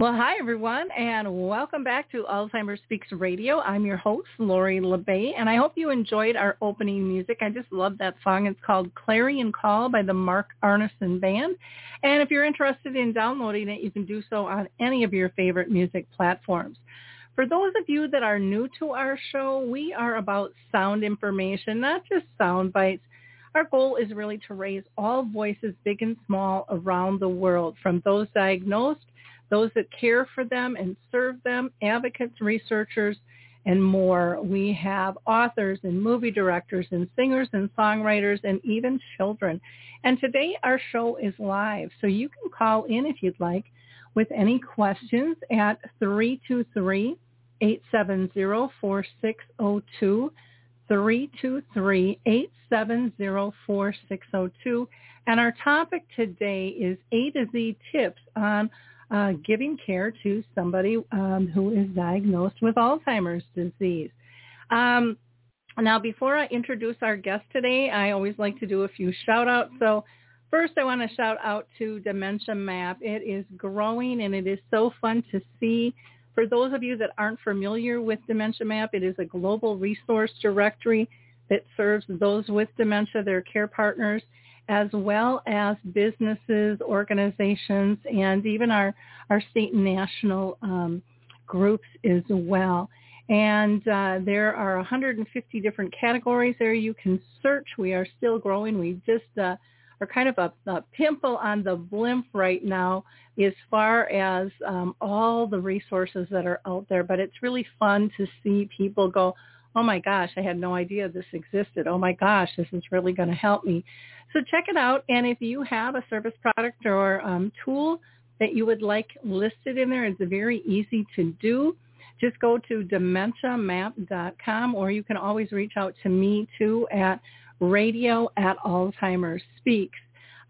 Well, hi everyone, and welcome back to Alzheimer's Speaks Radio. I'm your host, Lori La Bey, and I hope you enjoyed our opening music. I just love that song. It's called Clarion Call by the Mark Arneson Band. And if you're interested in downloading it, you can do so on any of your favorite music platforms. For those of you that are new to our show, we are about sound information, not just sound bites. Our goal is really to raise all voices, big and small, around the world, from those diagnosed those that care for them and serve them, advocates, researchers, and more. We have authors and movie directors and singers and songwriters and even children. And today our show is live, so you can call in if you'd like with any questions at 323-870-4602, 323-870-4602. And our topic today is A to Z tips on uh, giving care to somebody um, who is diagnosed with Alzheimer's disease. Um, now, before I introduce our guest today, I always like to do a few shout outs. So first, I want to shout out to Dementia Map. It is growing and it is so fun to see. For those of you that aren't familiar with Dementia Map, it is a global resource directory that serves those with dementia, their care partners, as well as businesses, organizations, and even our, our state and national um, groups as well. And uh, there are 150 different categories there you can search. We are still growing. We just uh, are kind of a, a pimple on the blimp right now as far as um, all the resources that are out there. But it's really fun to see people go, oh my gosh, I had no idea this existed. Oh my gosh, this is really going to help me. So check it out. And if you have a service product or um, tool that you would like listed in there, it's very easy to do. Just go to dementiamap.com or you can always reach out to me too at radio at Alzheimer's Speaks.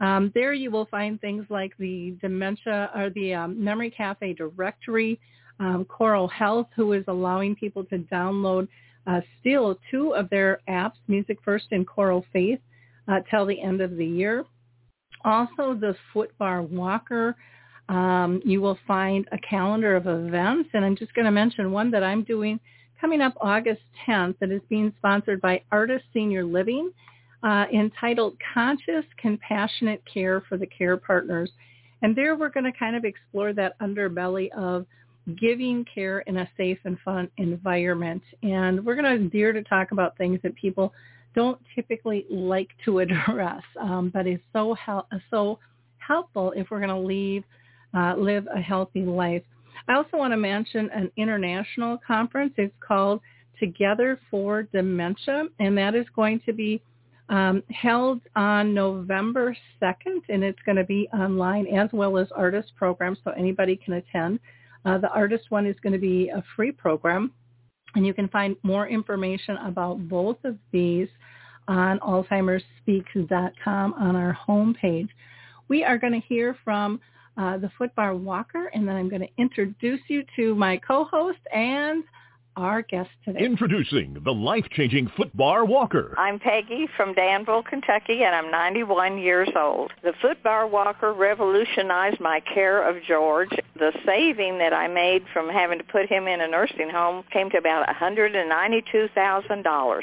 Um, there you will find things like the dementia or the um, Memory Cafe directory, um, Coral Health, who is allowing people to download uh, still two of their apps, Music First and Choral Faith, uh, till the end of the year. Also, the Footbar Walker. Um, you will find a calendar of events, and I'm just going to mention one that I'm doing coming up August 10th that is being sponsored by Artis Senior Living, uh, entitled Conscious Compassionate Care for the Care Partners. And there we're going to kind of explore that underbelly of giving care in a safe and fun environment. And we're going to dare to talk about things that people don't typically like to address, um, but is so hel- so helpful if we're going to leave uh, live a healthy life. I also want to mention an international conference. It's called Together for Dementia, and that is going to be um, held on November 2nd, and it's going to be online as well as artist programs, so anybody can attend. Uh, the artist one is going to be a free program, and you can find more information about both of these on alzheimersspeaks.com on our homepage. We are going to hear from uh, the Footbar Walker, and then I'm going to introduce you to my co-host and our guest today. Introducing the life-changing Footbar Walker. I'm Peggy from Danville, Kentucky, and I'm 91 years old. The Footbar Walker revolutionized my care of George. The saving that I made from having to put him in a nursing home came to about $192,000.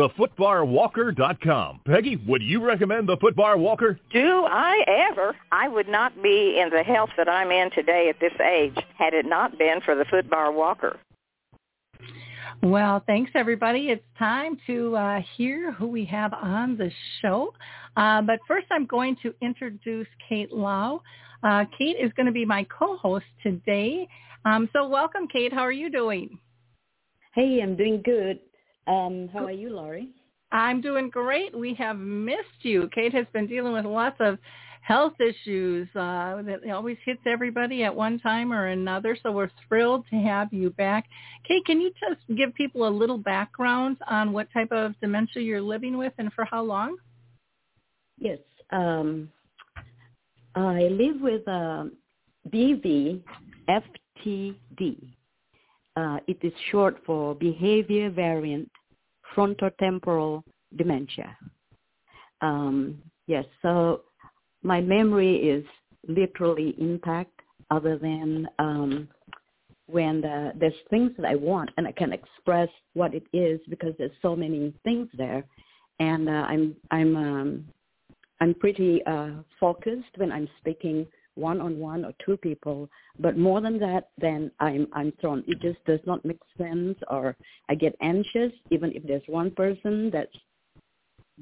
thefootbarwalker.com. Peggy, would you recommend the Footbar Walker? Do I ever? I would not be in the health that I'm in today at this age had it not been for the footbar walker. Well, thanks everybody. It's time to uh, hear who we have on the show. Uh, but first I'm going to introduce Kate Lau. Uh, Kate is going to be my co-host today. Um, so welcome, Kate. How are you doing? Hey, I'm doing good. Um, how are you, Lori? I'm doing great. We have missed you. Kate has been dealing with lots of health issues uh, that always hits everybody at one time or another. So we're thrilled to have you back. Kate, can you just give people a little background on what type of dementia you're living with and for how long? Yes. Um, I live with uh, BVFTD. Uh, it is short for behavior variant frontotemporal dementia. Um, yes, so my memory is literally intact other than um, when the, there's things that I want and I can express what it is because there's so many things there. And uh, I'm, I'm, um, I'm pretty uh, focused when I'm speaking one-on-one or two people. But more than that, then I'm I'm thrown. It just does not make sense, or I get anxious even if there's one person that's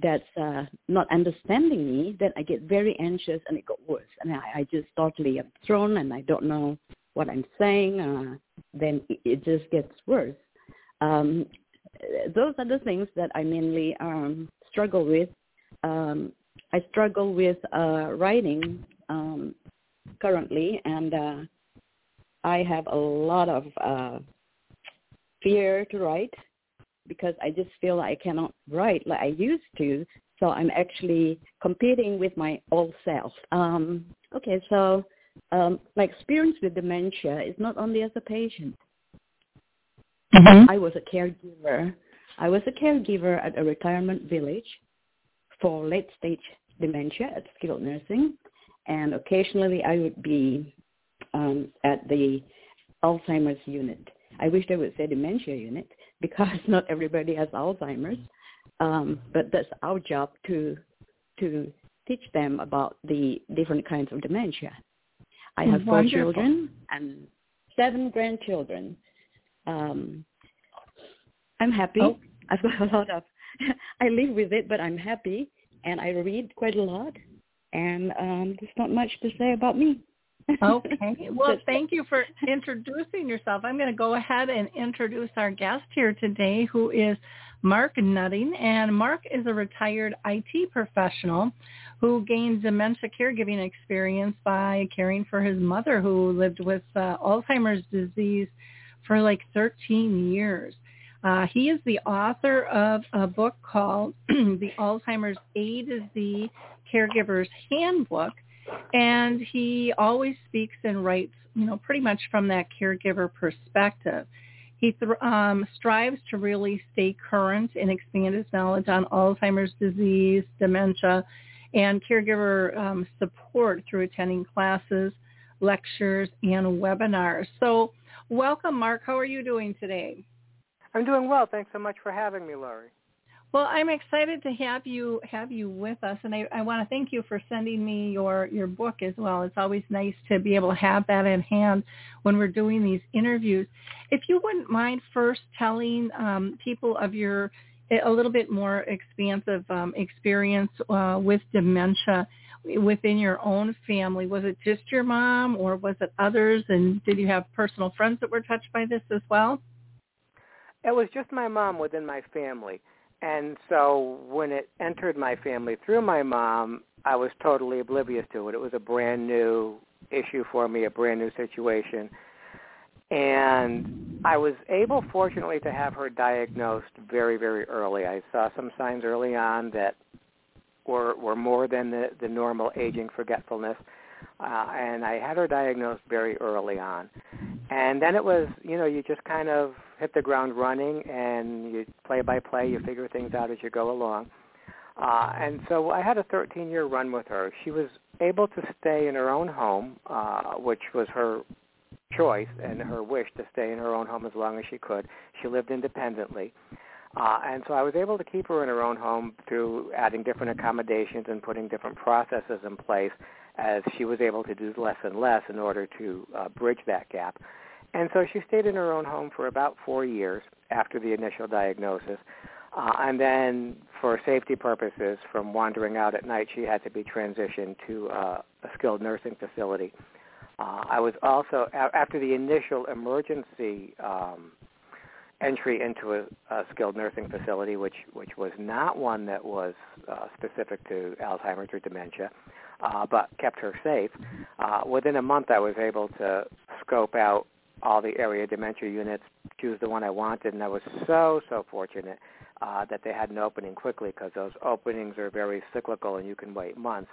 that's uh, not understanding me. Then I get very anxious, and it got worse. And I, I just totally am thrown, and I don't know what I'm saying. Uh, then it, it just gets worse. Um, those are the things that I mainly um, struggle with. Um, I struggle with uh, writing um, currently, and uh, I have a lot of uh, fear to write because I just feel I cannot write like I used to. So I'm actually competing with my old self. Um, okay, so um, my experience with dementia is not only as a patient. Mm-hmm. I was a caregiver. I was a caregiver at a retirement village for late stage dementia at skilled nursing and occasionally I would be um, at the Alzheimer's unit. I wish they would say dementia unit because not everybody has Alzheimer's, um, but that's our job to to teach them about the different kinds of dementia. I have Wonderful. four children and seven grandchildren. Um, I'm happy. Oh. I've got a lot of. I live with it, but I'm happy, and I read quite a lot and um, there's not much to say about me. Okay. Well, thank you for introducing yourself. I'm going to go ahead and introduce our guest here today, who is Mark Nutting. And Mark is a retired IT professional who gained dementia caregiving experience by caring for his mother who lived with uh, Alzheimer's disease for like 13 years. Uh, he is the author of a book called The Alzheimer's A to Z Caregiver's Handbook, and he always speaks and writes, you know, pretty much from that caregiver perspective. He th- um, strives to really stay current and expand his knowledge on Alzheimer's disease, dementia, and caregiver um, support through attending classes, lectures, and webinars. So welcome, Mark. How are you doing today? I'm doing well. Thanks so much for having me, Lori. Well, I'm excited to have you have you with us, and I, I want to thank you for sending me your your book as well. It's always nice to be able to have that in hand when we're doing these interviews. If you wouldn't mind first telling um, people of your a little bit more expansive um, experience uh, with dementia, within your own family? Was it just your mom or was it others? And did you have personal friends that were touched by this as well? It was just my mom within my family. And so when it entered my family through my mom, I was totally oblivious to it. It was a brand new issue for me, a brand new situation. And I was able, fortunately, to have her diagnosed very, very early. I saw some signs early on that were were more than the, the normal aging forgetfulness, uh, and I had her diagnosed very early on. And then it was, you know, you just kind of hit the ground running, and you play by play, you figure things out as you go along. Uh, and so I had a 13-year run with her. She was able to stay in her own home, uh, which was her choice and her wish to stay in her own home as long as she could. She lived independently. Uh, and so I was able to keep her in her own home through adding different accommodations and putting different processes in place as she was able to do less and less in order to uh, bridge that gap. And so she stayed in her own home for about four years after the initial diagnosis. Uh, and then for safety purposes, from wandering out at night, she had to be transitioned to uh, a skilled nursing facility. Uh, I was also, after the initial emergency um, entry into a, a skilled nursing facility, which, which was not one that was uh, specific to Alzheimer's or dementia, uh, but kept her safe, uh, within a month I was able to scope out all the area dementia units, choose the one I wanted, and I was so, so fortunate uh, that they had an opening quickly because those openings are very cyclical and you can wait months.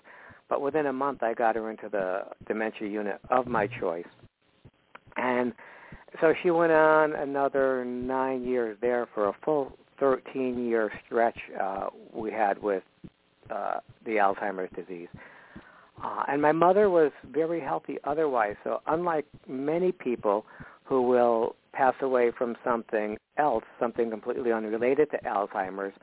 But within a month, I got her into the dementia unit of my choice. And so she went on another nine years there for a full 13-year stretch uh, we had with uh, the Alzheimer's disease. Uh, and my mother was very healthy otherwise. So unlike many people who will pass away from something else, something completely unrelated to Alzheimer's,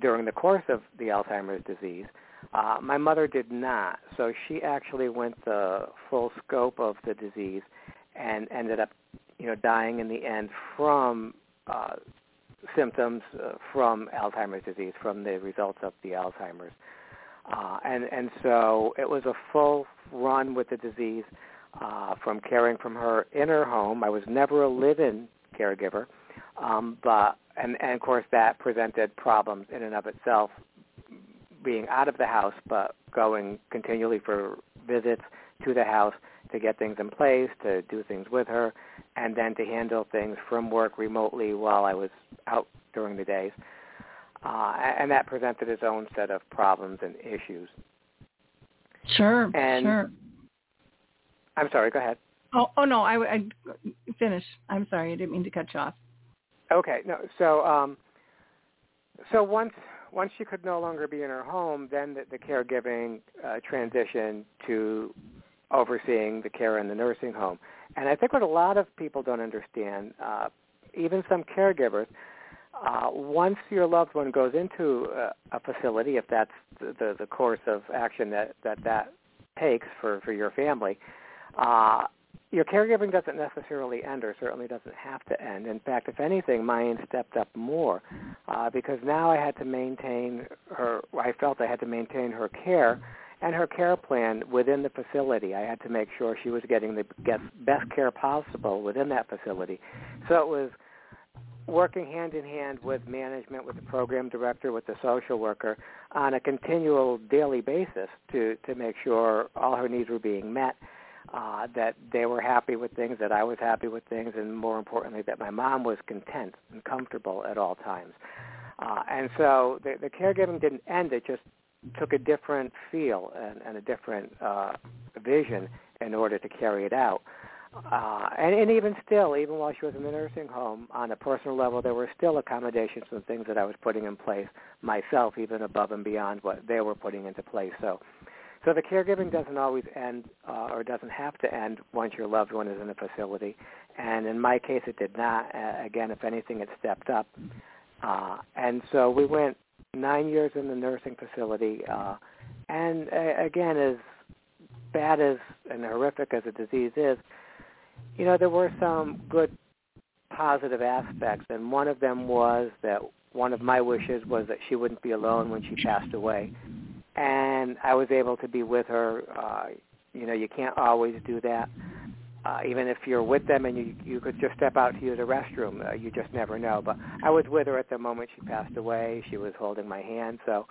during the course of the Alzheimer's disease, uh, my mother did not. So she actually went the full scope of the disease and ended up, you know, dying in the end from uh, symptoms uh, from Alzheimer's disease, from the results of the Alzheimer's. Uh, and and so it was a full run with the disease uh, from caring from her in her home. I was never a live-in caregiver, um, but and, and of course that presented problems in and of itself, being out of the house but going continually for visits to the house to get things in place, to do things with her, and then to handle things from work remotely while I was out during the days. Uh, and that presented its own set of problems and issues. Sure, and sure. I'm sorry. Go ahead. Oh, oh no, I, I finish. I'm sorry, I didn't mean to cut you off. Okay, no. So, um, so once once she could no longer be in her home, then the, the caregiving uh, transitioned to overseeing the care in the nursing home. And I think what a lot of people don't understand, uh, even some caregivers, uh, once your loved one goes into a, a facility, if that's the, the, course of action that that, that takes for, for your family, uh, your caregiving doesn't necessarily end or certainly doesn't have to end. In fact, if anything, mine stepped up more uh, because now I had to maintain her, I felt I had to maintain her care and her care plan within the facility. I had to make sure she was getting the best care possible within that facility. So it was working hand in hand with management, with the program director, with the social worker on a continual daily basis to, to make sure all her needs were being met uh, that they were happy with things, that I was happy with things, and more importantly, that my mom was content and comfortable at all times. Uh, and so the, the caregiving didn't end; it just took a different feel and, and a different uh, vision in order to carry it out. Uh, and, and even still, even while she was in the nursing home, on a personal level, there were still accommodations and things that I was putting in place myself, even above and beyond what they were putting into place. So so the caregiving doesn't always end uh, or doesn't have to end once your loved one is in a facility. And in my case, it did not. Uh, again, if anything, it stepped up. Uh, and so we went nine years in the nursing facility. Uh, and uh, again, as bad as and horrific as the disease is, you know, there were some good positive aspects. And one of them was that one of my wishes was that she wouldn't be alone when she passed away and I was able to be with her. Uh, you know, you can't always do that. Uh, even if you're with them and you you could just step out to use the restroom, uh, you just never know. But I was with her at the moment she passed away. She was holding my hand, so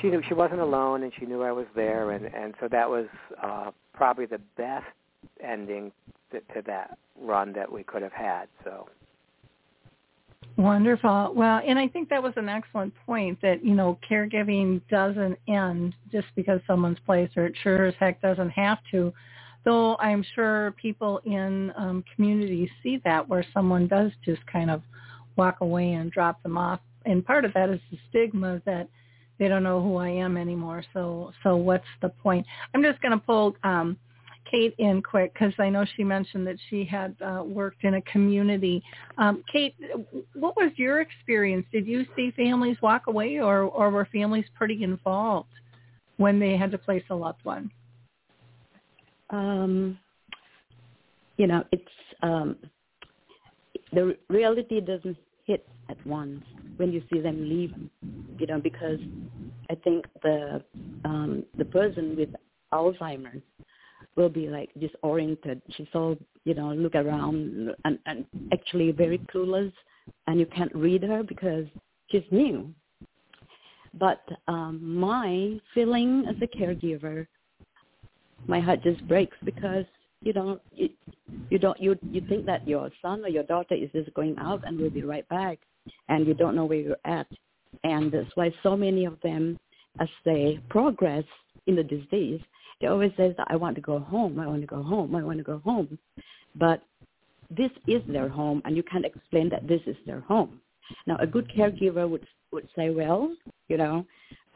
she knew she wasn't alone, and she knew I was there, and and so that was uh, probably the best ending to, to that run that we could have had. So. Wonderful. Well, and I think that was an excellent point that, you know, caregiving doesn't end just because someone's placed or it sure as heck doesn't have to. Though I'm sure people in um, communities see that where someone does just kind of walk away and drop them off. And part of that is the stigma that they don't know who I am anymore. So, so what's the point? I'm just going to pull um, Kate in quick because I know she mentioned that she had uh, worked in a community. Um, Kate, what was your experience? Did you see families walk away, or or were families pretty involved when they had to place a loved one? Um, you know, it's um, the reality doesn't hit at once when you see them leave. You know, because I think the um, the person with Alzheimer's will be like disoriented. She's all, you know, look around and, and actually very clueless and you can't read her because she's new. But um, my feeling as a caregiver, my heart just breaks because you know you, you don't you you think that your son or your daughter is just going out and will be right back, and you don't know where you're at, and that's why so many of them, as they progress in the disease, they always say that I want to go home, I want to go home, I want to go home. But this is their home and you can't explain that this is their home. Now a good caregiver would would say, well, you know,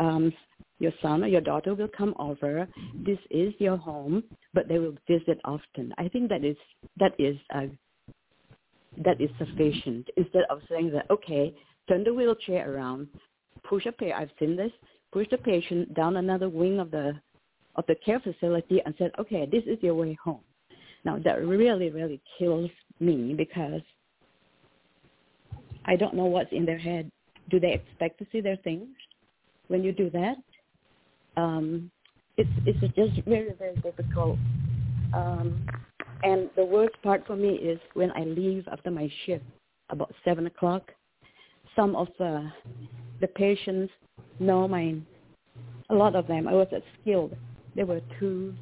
um, your son or your daughter will come over. This is your home, but they will visit often. I think that is that is uh, that is sufficient. Instead of saying that, okay, turn the wheelchair around, push a patient. I've seen this. Push the patient down another wing of the of the care facility and said, okay, this is your way home. Now that really, really kills me because I don't know what's in their head. Do they expect to see their things when you do that? Um, it's it's just very, very difficult. Um, and the worst part for me is when I leave after my shift about seven o'clock. Some of the the patients know my a lot of them. I was at skilled they were too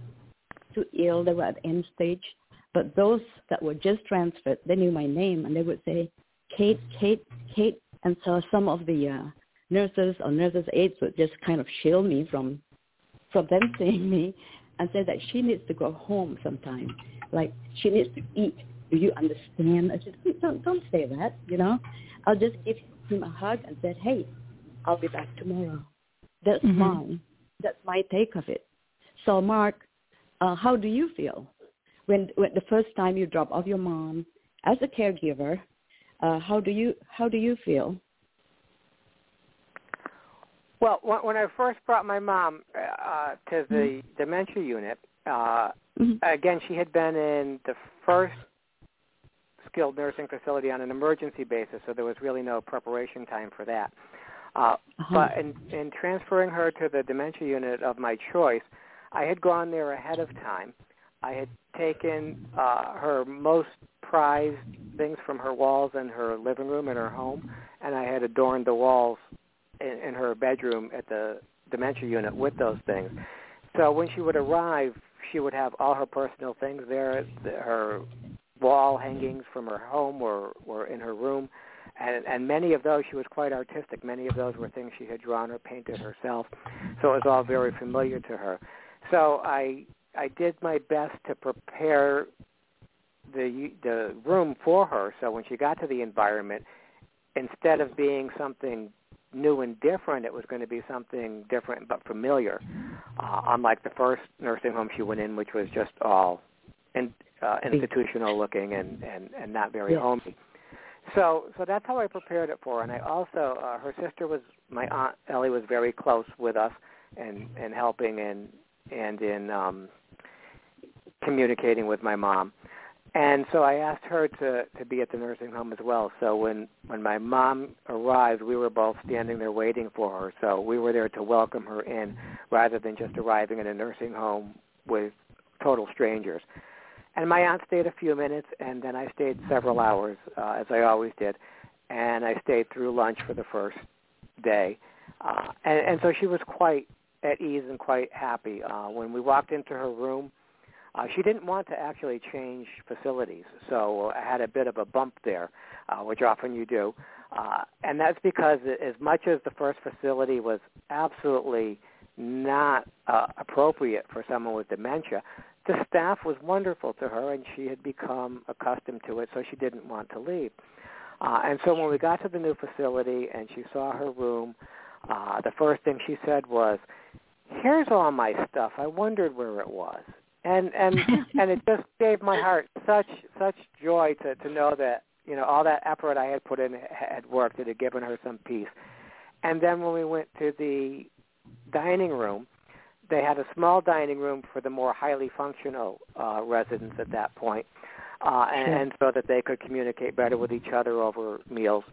too ill. They were at end stage. But those that were just transferred, they knew my name, and they would say, Kate, Kate, Kate. And so some of the uh, nurses or nurses' aides would just kind of shield me from from them seeing me and say that she needs to go home sometime. Like she needs to eat. Do you understand? I said, don't don't say that. You know, I'll just give him a hug and said, hey, I'll be back tomorrow. That's mm-hmm. mine. That's my take of it. So, Mark, uh, how do you feel when, when the first time you drop off your mom as a caregiver? Uh, how do you how do you feel? Well, when I first brought my mom uh, to the mm-hmm. dementia unit, uh, mm-hmm. again, she had been in the first skilled nursing facility on an emergency basis, so there was really no preparation time for that. Uh, uh-huh. But in, in transferring her to the dementia unit of my choice, I had gone there ahead of time. I had taken uh, her most prized things from her walls in her living room in her home, and I had adorned the walls in, in her bedroom at the dementia unit with those things. So when she would arrive, she would have all her personal things there. Her wall hangings from her home were were in her room, and and many of those she was quite artistic. Many of those were things she had drawn or painted herself, so it was all very familiar to her. So I I did my best to prepare the the room for her. So when she got to the environment, instead of being something new and different, it was going to be something different but familiar. Uh, unlike the first nursing home she went in, which was just all in, uh, institutional looking and and and not very homey. So so that's how I prepared it for her. And I also uh, her sister was my aunt Ellie was very close with us and and helping and and in um, communicating with my mom. And so I asked her to to be at the nursing home as well. So when when my mom arrived, we were both standing there waiting for her. So we were there to welcome her in, rather than just arriving in a nursing home with total strangers. And my aunt stayed a few minutes, and then I stayed several hours, uh, as I always did. And I stayed through lunch for the first day, uh, and, and so she was quite at ease and quite happy. Uh, when we walked into her room uh, she didn't want to actually change facilities, so I had a bit of a bump there, uh, which often you do. Uh, and that's because as much as the first facility was absolutely not uh, appropriate for someone with dementia, the staff was wonderful to her, and she had become accustomed to it, so she didn't want to leave. Uh, and so when we got to the new facility and she saw her room, uh, the first thing she said was, "Here's all my stuff. I wondered where it was." And and and it just gave my heart such such joy to to know that you know all that effort I had put in had worked. It had given her some peace. And then when we went to the dining room, they had a small dining room for the more highly functional uh, residents at that point, uh, and, and so that they could communicate better with each other over meals.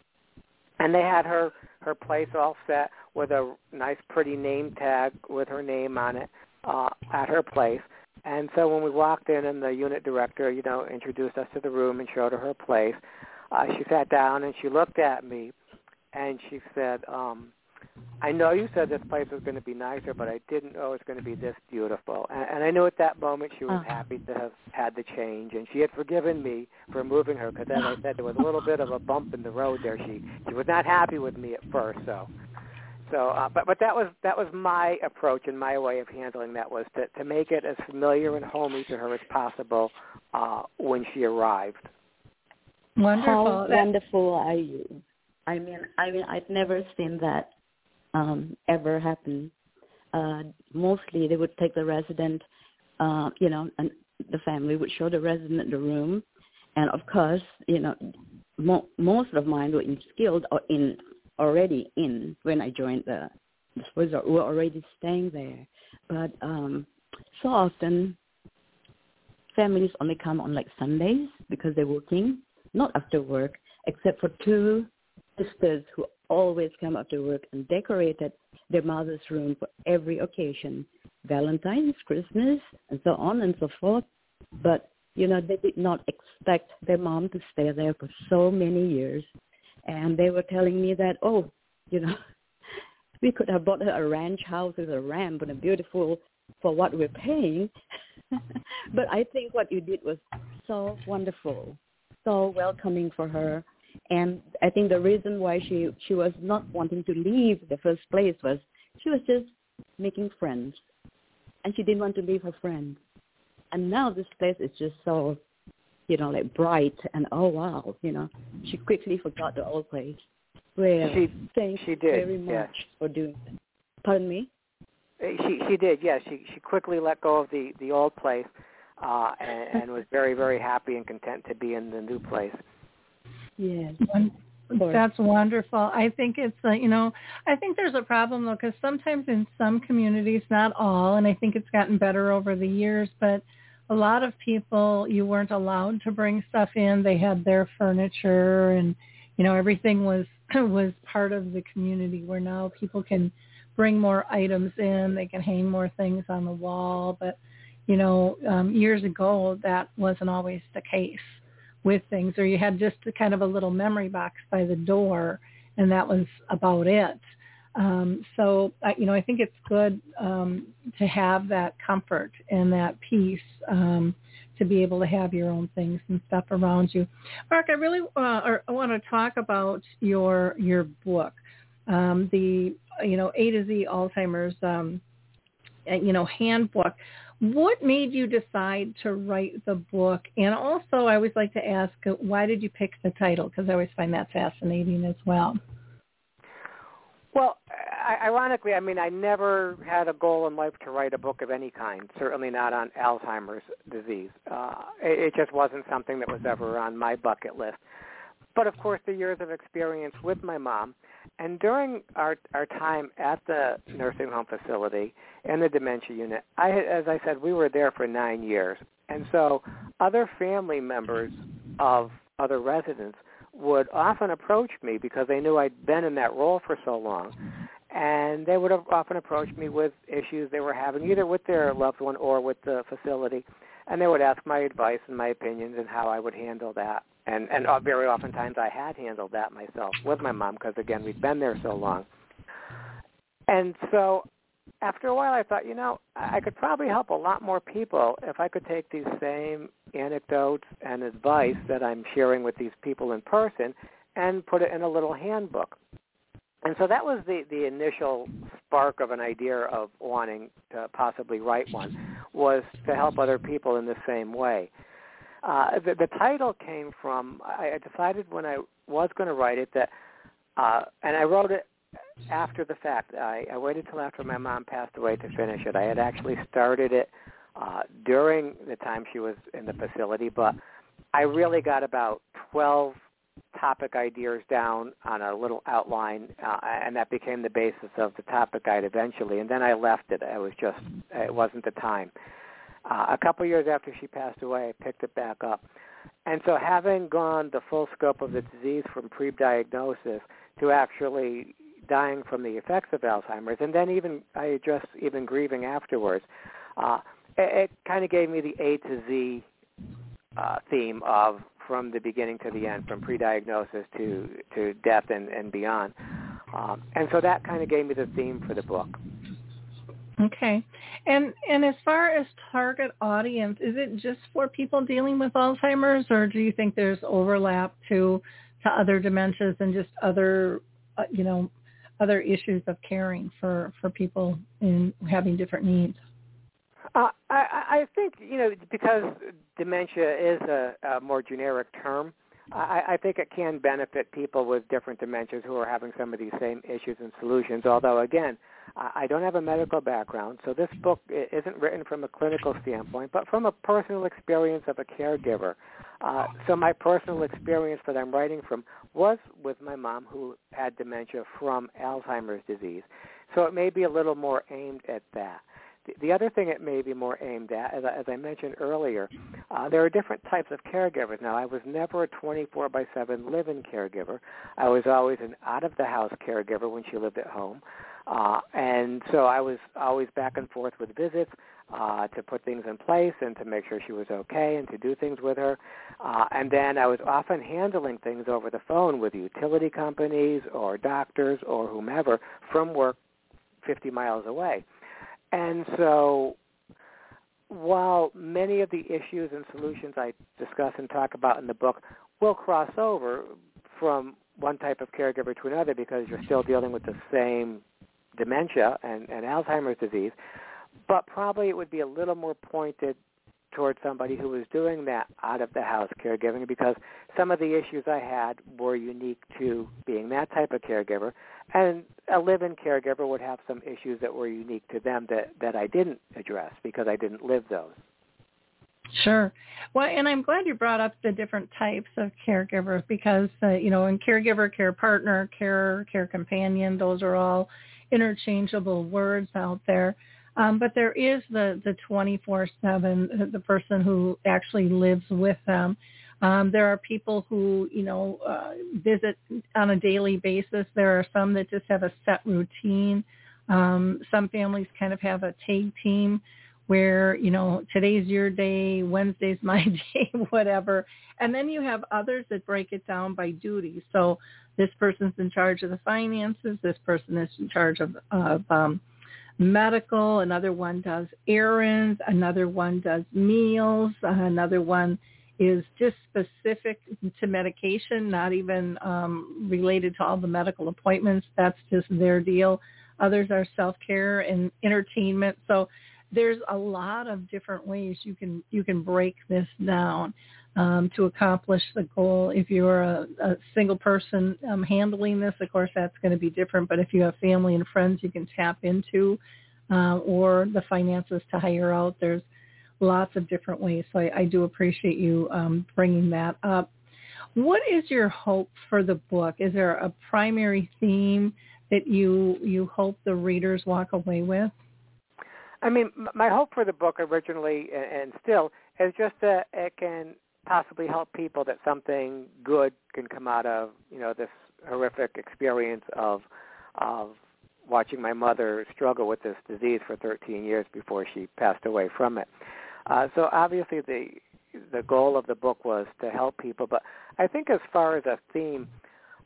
And they had her her place all set with a nice, pretty name tag with her name on it uh, at her place and so when we walked in and the unit director, you know, introduced us to the room and showed her her place, uh, she sat down and she looked at me and she said, um, I know you said this place was going to be nicer, but I didn't know it was going to be this beautiful. And, and I knew at that moment she was uh-huh. happy to have had the change, and she had forgiven me for moving her because, as I said, there was a little bit of a bump in the road there. She she was not happy with me at first, so so, uh, but but that was that was my approach and my way of handling that was to to make it as familiar and homey to her as possible uh, when she arrived. Wonderful. How wonderful are you? I mean, I mean, I've never seen that um, ever happen. Uh, mostly, they would take the resident, uh, you know, and the family would show the resident the room, and of course, you know, mo- most of mine were in skilled or in already in when I joined the the were already staying there. But um so often families only come on like Sundays because they're working, not after work, except for two sisters who always come after work and decorated their mother's room for every occasion, Valentine's, Christmas, and so on and so forth. But, you know, they did not expect their mom to stay there for so many years and they were telling me that oh you know we could have bought her a ranch house with a ramp and a beautiful for what we're paying. But i think what you did was so wonderful so welcoming for her. And i think the reason why she she was not wanting to leave the first place was she was just making friends. And she didn't want to leave her friends. And now this place is just so you know, like bright and oh wow, you know, she quickly forgot the old place. Well, she thank she did, very much yes. for doing that. Pardon me. Uh, she she did, yes. She she quickly let go of the the old place, uh, and, and was very very happy and content to be in the new place. Yes. That's wonderful. I think it's, uh, you know, I think there's a problem though, because sometimes in some communities, not all, and I think it's gotten better over the years, but a lot of people you weren't allowed to bring stuff in. They had their furniture and you know everything was was part of the community where now people can bring more items in, they can hang more things on the wall, but you know, um years ago that wasn't always the case with things or you had just a kind of a little memory box by the door and that was about it. Um, so, uh, you know, I think it's good um, to have that comfort and that peace um, to be able to have your own things and stuff around you. Mark, I really uh, I want to talk about your your book, um, the you know A to Z Alzheimer's um, uh, you know handbook. What made you decide to write the book? And also, I always like to ask, uh, why did you pick the title? Because I always find that fascinating as well. Well, ironically, I mean, I never had a goal in life to write a book of any kind. Certainly not on Alzheimer's disease. Uh, it, it just wasn't something that was ever on my bucket list. But of course, the years of experience with my mom, and during our our time at the nursing home facility and the dementia unit, I, as I said, we were there for nine years, And so other family members of other residents would often approach me because they knew I'd been in that role for so long. And they would often approach me with issues they were having either with their loved one or with the facility. And they would ask my advice and my opinions and how I would handle that. And, and uh, very oftentimes I had handled that myself with my mom because, again, we'd been there so long. And so after a while I thought, you know, I could probably help a lot more people if I could take these same anecdotes and advice that I'm sharing with these people in person and put it in a little handbook. And so that was the, the initial spark of an idea of wanting to possibly write one, was to help other people in the same way. Uh, the, the title came from, I decided when I was going to write it that, uh, and I wrote it after the fact. I, I waited till after my mom passed away to finish it. I had actually started it uh, during the time she was in the facility, but I really got about 12 topic ideas down on a little outline, uh, and that became the basis of the topic guide eventually. And then I left it. It was just, it wasn't the time. Uh, a couple years after she passed away, I picked it back up. And so having gone the full scope of the disease from pre-diagnosis to actually dying from the effects of Alzheimer's, and then even I addressed even grieving afterwards. Uh, it, it kind of gave me the A to Z uh, theme of from the beginning to the end, from pre-diagnosis to to death and, and beyond. Um, and so that kind of gave me the theme for the book. Okay. And and as far as target audience, is it just for people dealing with Alzheimer's or do you think there's overlap to to other dementias and just other uh, you know other issues of caring for for people in having different needs? Uh, I, I think you know because dementia is a, a more generic term. I, I think it can benefit people with different dementias who are having some of these same issues and solutions. Although, again, I don't have a medical background, so this book isn't written from a clinical standpoint, but from a personal experience of a caregiver. Uh, so my personal experience that I'm writing from was with my mom who had dementia from Alzheimer's disease. So it may be a little more aimed at that. The other thing it may be more aimed at, as I, as I mentioned earlier, uh, there are different types of caregivers. Now, I was never a 24 by 7 live-in caregiver. I was always an out-of-the-house caregiver when she lived at home. Uh, and so I was always back and forth with visits uh, to put things in place and to make sure she was okay and to do things with her. Uh, and then I was often handling things over the phone with utility companies or doctors or whomever from work 50 miles away. And so while many of the issues and solutions I discuss and talk about in the book will cross over from one type of caregiver to another because you're still dealing with the same dementia and, and Alzheimer's disease, but probably it would be a little more pointed towards somebody who was doing that out of the house caregiving because some of the issues I had were unique to being that type of caregiver and a live-in caregiver would have some issues that were unique to them that that I didn't address because I didn't live those. Sure. Well, and I'm glad you brought up the different types of caregivers because, uh, you know, in caregiver, care partner, care, care companion, those are all interchangeable words out there. Um, but there is the, the 24-7, the person who actually lives with them. Um, there are people who, you know, uh, visit on a daily basis. There are some that just have a set routine. Um, some families kind of have a tag team where, you know, today's your day, Wednesday's my day, whatever. And then you have others that break it down by duty. So this person's in charge of the finances. This person is in charge of, of um, medical. Another one does errands. Another one does meals. Uh, another one is just specific to medication, not even um, related to all the medical appointments. That's just their deal. Others are self-care and entertainment. So there's a lot of different ways you can you can break this down um, to accomplish the goal. If you're a, a single person um, handling this, of course, that's going to be different. But if you have family and friends you can tap into, uh, or the finances to hire out, there's lots of different ways. So I, I do appreciate you um, bringing that up. What is your hope for the book? Is there a primary theme that you you hope the readers walk away with? I mean, my hope for the book originally and still is just that it can possibly help people that something good can come out of you know this horrific experience of of watching my mother struggle with this disease for 13 years before she passed away from it. Uh, so obviously the the goal of the book was to help people, but I think as far as a theme,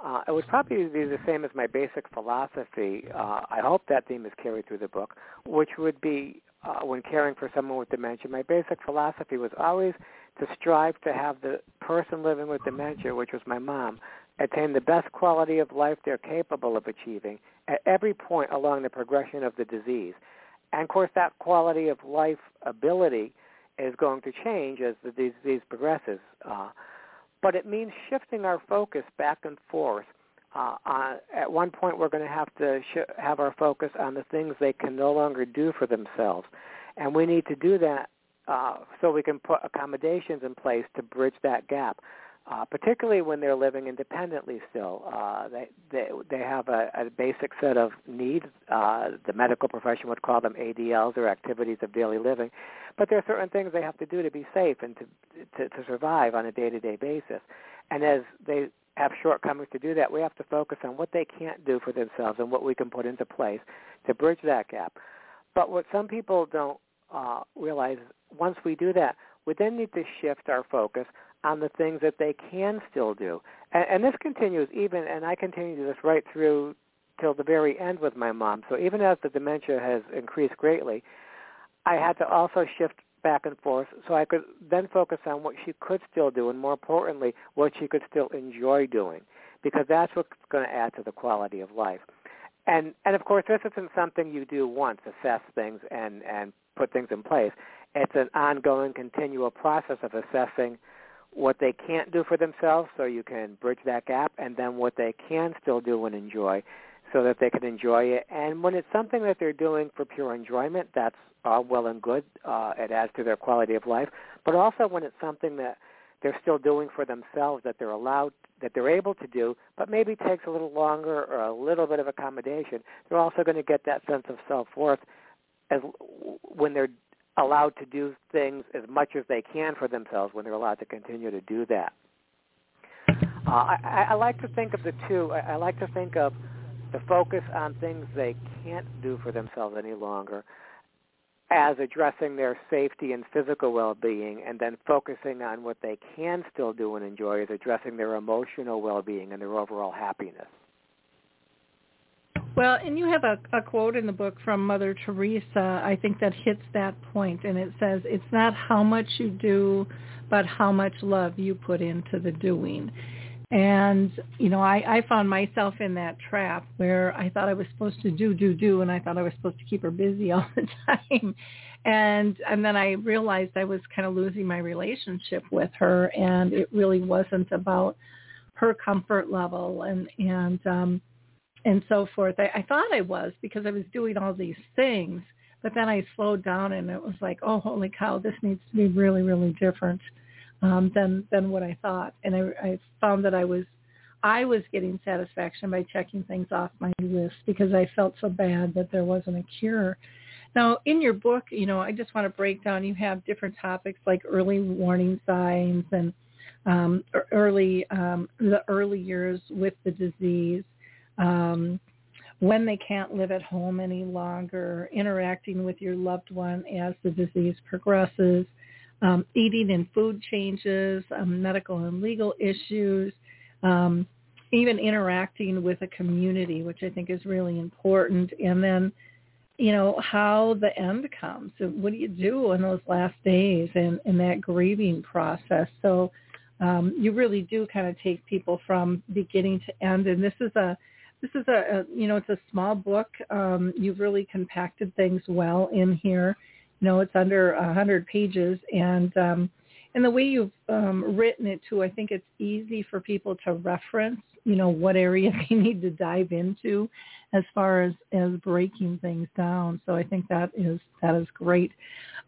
uh, it would probably be the same as my basic philosophy. Uh, I hope that theme is carried through the book, which would be uh, when caring for someone with dementia. My basic philosophy was always to strive to have the person living with dementia, which was my mom, attain the best quality of life they're capable of achieving at every point along the progression of the disease. And of course, that quality of life ability is going to change as the disease progresses. Uh, but it means shifting our focus back and forth. Uh, uh, at one point, we're going to have to sh- have our focus on the things they can no longer do for themselves, and we need to do that uh, so we can put accommodations in place to bridge that gap uh, particularly when they're living independently still. Uh, they, they, they have a, a basic set of needs. Uh, the medical profession would call them ADLs or activities of daily living. But there are certain things they have to do to be safe and to, to, to survive on a day-to-day basis. And as they have shortcomings to do that, we have to focus on what they can't do for themselves and what we can put into place to bridge that gap. But what some people don't uh, realize, once we do that, we then need to shift our focus on the things that they can still do. And, and this continues even, and I continue to this right through till the very end with my mom. So even as the dementia has increased greatly, I had to also shift back and forth so I could then focus on what she could still do and more importantly, what she could still enjoy doing because that's what's going to add to the quality of life. And and of course this isn't something you do once, assess things and, and put things in place. It's an ongoing continual process of assessing what they can't do for themselves so you can bridge that gap and then what they can still do and enjoy so that they can enjoy it. And when it's something that they're doing for pure enjoyment, that's all well and good. Uh, it adds to their quality of life. But also when it's something that they're still doing for themselves that they're allowed that they're able to do, but maybe takes a little longer or a little bit of accommodation, they're also going to get that sense of self-worth as when they're allowed to do things as much as they can for themselves when they're allowed to continue to do that. Uh, I, I like to think of the two. I, I like to think of the focus on things they can't do for themselves any longer as addressing their safety and physical well-being and then focusing on what they can still do and enjoy is addressing their emotional well-being and their overall happiness. Well, and you have a, a quote in the book from Mother Teresa, I think that hits that point, and it says, it's not how much you do, but how much love you put into the doing. And, you know, I, I found myself in that trap where I thought I was supposed to do, do, do, and I thought I was supposed to keep her busy all the time. And and then I realized I was kind of losing my relationship with her and it really wasn't about her comfort level and and um and so forth. I, I thought I was because I was doing all these things, but then I slowed down and it was like, oh, holy cow, this needs to be really, really different um, than than what I thought. And I, I found that I was I was getting satisfaction by checking things off my list because I felt so bad that there wasn't a cure. Now, in your book, you know, I just want to break down. You have different topics like early warning signs and um, early um, the early years with the disease, um, when they can't live at home any longer, interacting with your loved one as the disease progresses, um, eating and food changes, um, medical and legal issues, um, even interacting with a community, which I think is really important. And then, you know, how the end comes. So what do you do in those last days and in that grieving process? So um, you really do kind of take people from beginning to end. And this is a this is a, a you know it's a small book. Um, you've really compacted things well in here. You know it's under a hundred pages, and um, and the way you've um, written it too, I think it's easy for people to reference. You know what area they need to dive into, as far as as breaking things down. So I think that is that is great.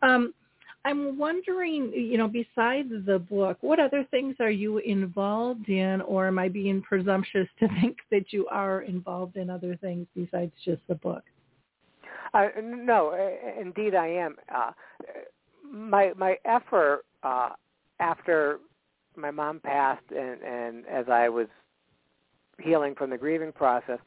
Um, I'm wondering, you know, besides the book, what other things are you involved in, or am I being presumptuous to think that you are involved in other things besides just the book? Uh, no, indeed I am. Uh, my my effort uh, after my mom passed, and and as I was healing from the grieving process,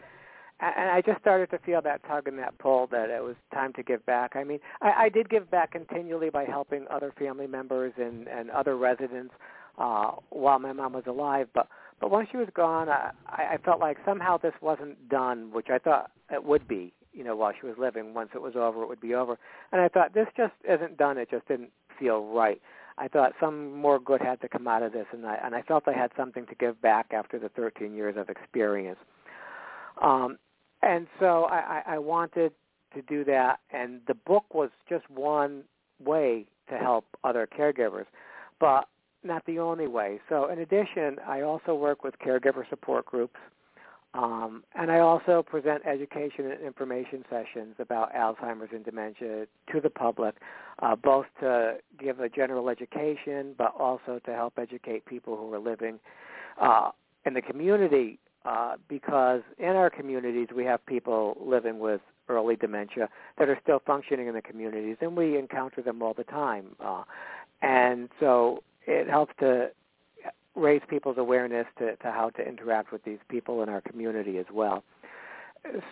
and I just started to feel that tug and that pull that it was time to give back. I mean, I, I did give back continually by helping other family members and and other residents uh, while my mom was alive, but but once she was gone, I, I felt like somehow this wasn't done, which I thought it would be. You know, while she was living, once it was over, it would be over. And I thought this just isn't done. It just didn't feel right. I thought some more good had to come out of this, and I and I felt I had something to give back after the 13 years of experience. Um, and so I, I I wanted to do that, and the book was just one way to help other caregivers. But not the only way. So in addition, I also work with caregiver support groups, um, and I also present education and information sessions about Alzheimer's and dementia to the public, uh, both to give a general education, but also to help educate people who are living uh, in the community. Uh, because in our communities we have people living with early dementia that are still functioning in the communities, and we encounter them all the time. Uh, and so it helps to raise people's awareness to, to how to interact with these people in our community as well.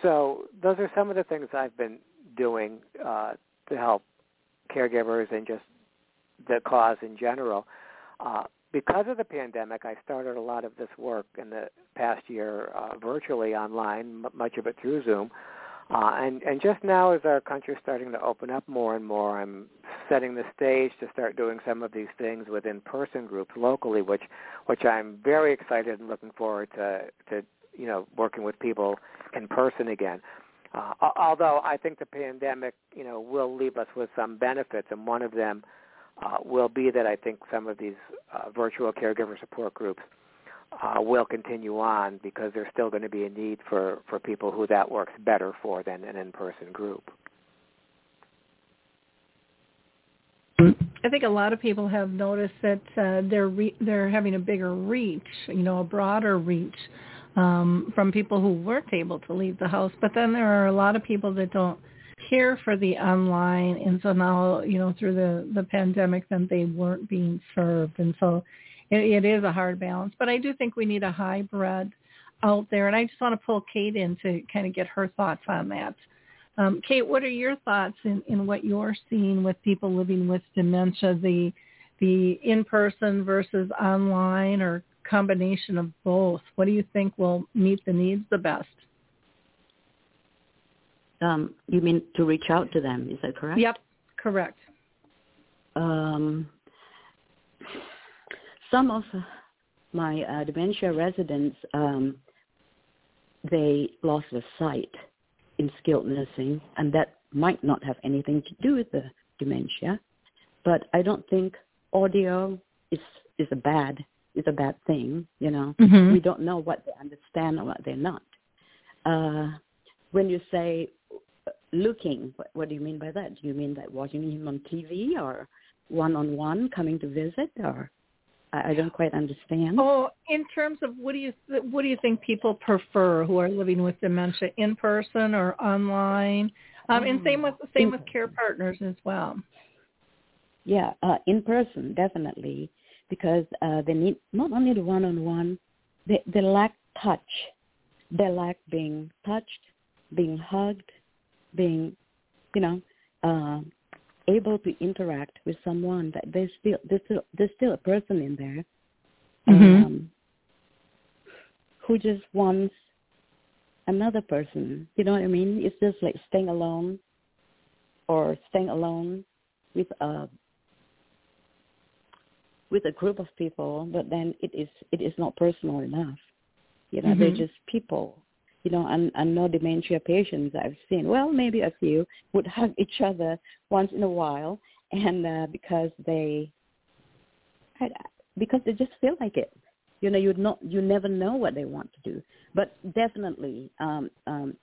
So those are some of the things I've been doing uh, to help caregivers and just the cause in general. Uh, because of the pandemic, I started a lot of this work in the past year uh, virtually online, m- much of it through Zoom. Uh, and, and just now as our country is starting to open up more and more, I'm setting the stage to start doing some of these things with in-person groups locally, which, which I'm very excited and looking forward to, to you know, working with people in person again. Uh, although I think the pandemic, you know, will leave us with some benefits, and one of them uh, will be that I think some of these uh, virtual caregiver support groups uh, will continue on because there's still going to be a need for, for people who that works better for than an in-person group. I think a lot of people have noticed that uh, they're re- they're having a bigger reach, you know, a broader reach um, from people who weren't able to leave the house. But then there are a lot of people that don't care for the online, and so now, you know, through the the pandemic, then they weren't being served, and so it, it is a hard balance. But I do think we need a hybrid out there, and I just want to pull Cate in to kind of get her thoughts on that. Um, Cate, what are your thoughts in, in what you're seeing with people living with dementia, the the in-person versus online or combination of both? What do you think will meet the needs the best? Um, you mean to reach out to them? Is that correct? Yep, correct. Um, some of my uh, dementia residents, um, they lost their sight in skilled nursing, and that might not have anything to do with the dementia. But I don't think audio is is a bad is a bad thing. You know, mm-hmm. we don't know what they understand or what they're not. Uh, when you say looking, what, what do you mean by that? Do you mean that watching him on TV or one on one coming to visit or? I don't quite understand. Oh, in terms of what do you what do you think people prefer who are living with dementia in person or online? Um, and same with same with care partners as well. Yeah, uh, in person definitely because uh, they need not only the one-on-one, they they lack touch. They lack being touched, being hugged, being, you know, uh, able to interact with someone that there's still there's still there's still a person in there mm-hmm. um, who just wants another person. You know what I mean? It's just like staying alone or staying alone with a with a group of people, but then it is it is not personal enough. You know, mm-hmm. they're just people you know, and, and no dementia patients I've seen. Well, maybe a few would hug each other once in a while, and uh, because they, because they just feel like it. You know, you not, you never know what they want to do. But definitely, um, um,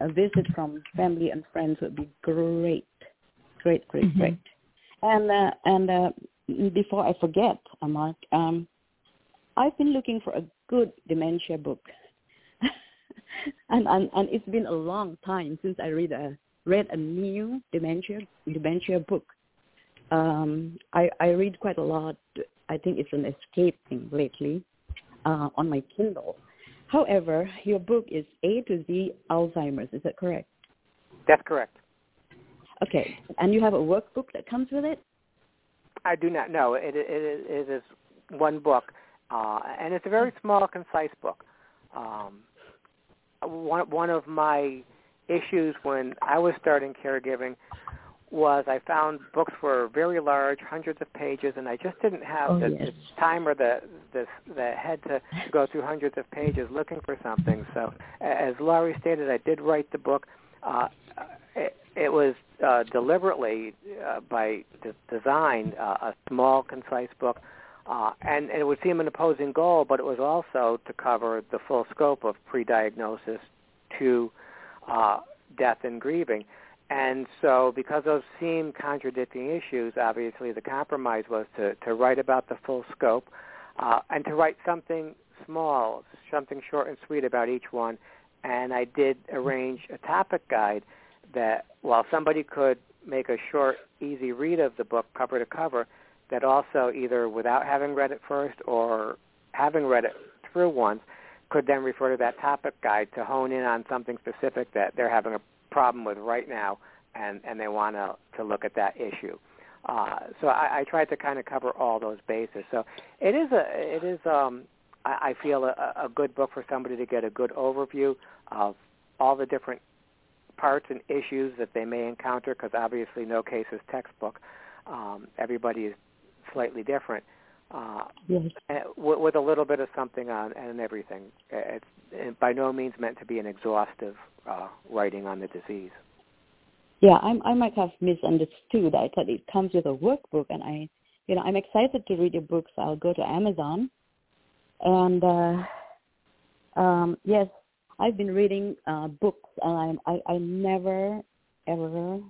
a visit from family and friends would be great, great, great, mm-hmm. great. And uh, and uh, before I forget, Mark, um, I've been looking for a good dementia book and, and and it's been a long time since I read a read a new dementia dementia book. Um, I, I read quite a lot. I think it's an escape thing lately uh, on my Kindle. However, your book is A to Z Alzheimer's. Is that correct? That's correct. Okay. And you have a workbook that comes with it? I do not know. It, it, it is one book, uh, and it's a very small, concise book. Um, one one of my issues when I was starting caregiving was I found books were very large, hundreds of pages, and I just didn't have oh, the, yes. the time or the, the the head to go through hundreds of pages looking for something. So, as Lori stated, I did write the book. Uh, it, it was uh, deliberately uh, by d- design uh, a small, concise book, uh, and, and it would seem an opposing goal, but it was also to cover the full scope of pre-diagnosis to uh, death and grieving. And so because those seem contradicting issues, obviously the compromise was to, to write about the full scope uh, and to write something small, something short and sweet about each one. And I did arrange a topic guide that while somebody could make a short, easy read of the book cover to cover, that also either without having read it first or having read it through once could then refer to that topic guide to hone in on something specific that they're having a problem with right now and, and they want to, to look at that issue. Uh, so I, I tried to kind of cover all those bases. So it is a it is um, I, I feel a, a good book for somebody to get a good overview of all the different parts and issues that they may encounter because obviously no case is textbook. Um, everybody is slightly different. Uh, yes. with, with a little bit of something on and everything. It's it by no means meant to be an exhaustive uh, writing on the disease. Yeah, I'm, I might have misunderstood. I thought it comes with a workbook, and I, you know, I'm excited to read your books. I'll go to Amazon, and uh, um, yes, I've been reading uh, books, and I, I, I never ever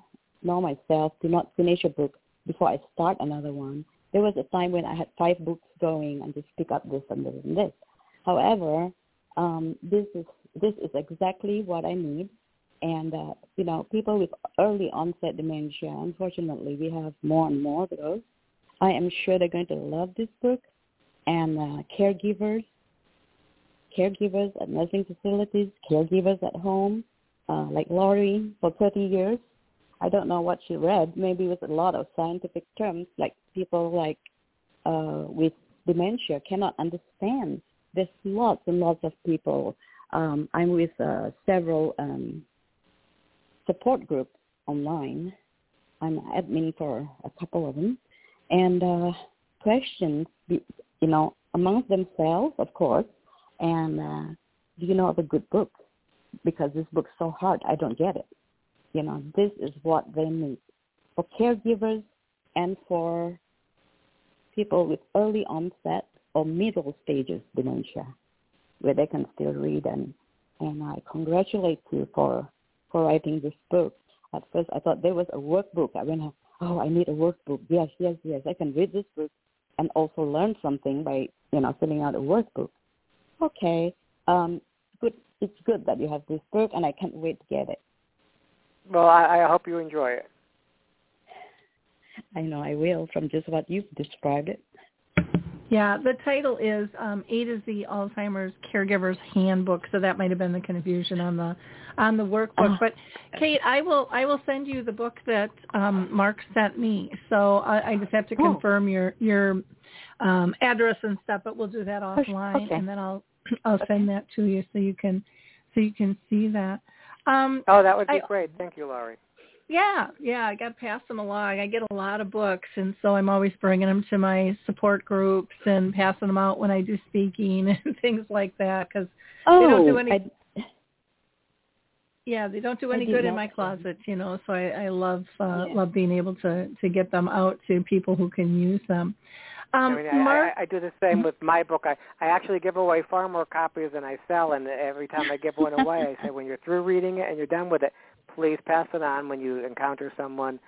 know myself to not finish a book before I start another one. There was a time when I had five books going and just pick up this and this and this. However, um, this is this is exactly what I need. And uh, you know, people with early onset dementia, unfortunately, we have more and more of those. I am sure they're going to love this book. And uh, caregivers, caregivers at nursing facilities, caregivers at home, uh, like Lori for 30 years. I don't know what she read. Maybe with a lot of scientific terms, like people like uh, with dementia cannot understand. There's lots and lots of people. Um, I'm with uh, several um, support groups online. I'm admin for a couple of them, and uh, questions, you know, amongst themselves, of course, and uh, do you know of a good book? Because this book's so hard, I don't get it. You know, this is what they need for caregivers and for people with early onset or middle stages dementia, where they can still read and and I congratulate you for for writing this book. At first, I thought there was a workbook. I went, oh, I need a workbook. Yes, yes, yes. I can read this book and also learn something by you know filling out a workbook. Okay, um, good. It's good that you have this book, and I can't wait to get it. Well, I, I hope you enjoy it. I know I will from just what you've described it. Yeah, the title is um, A to Z Alzheimer's Caregiver's Handbook, so that might have been the confusion on the on the workbook. But Cate, I will I will send you the book that um, Mark sent me. So I, I just have to confirm your your um, address and stuff, but we'll do that offline, okay. and then I'll I'll send that to you so you can so you can see that. Um, oh, that would be I, great. Thank you, Lori. Yeah, yeah, I got to pass them along. I get a lot of books, and so I'm always bringing them to my support groups and passing them out when I do speaking and things like that because oh, they don't do any. I, yeah, they don't do any did good in my know. closet, you know. So I, I love uh, Yeah. love being able to to get them out to people who can use them. Um, I mean, I, Mark, I, I do the same with my book. I, I actually give away far more copies than I sell, and every time I give one away, I say, when you're through reading it and you're done with it, please pass it on when you encounter someone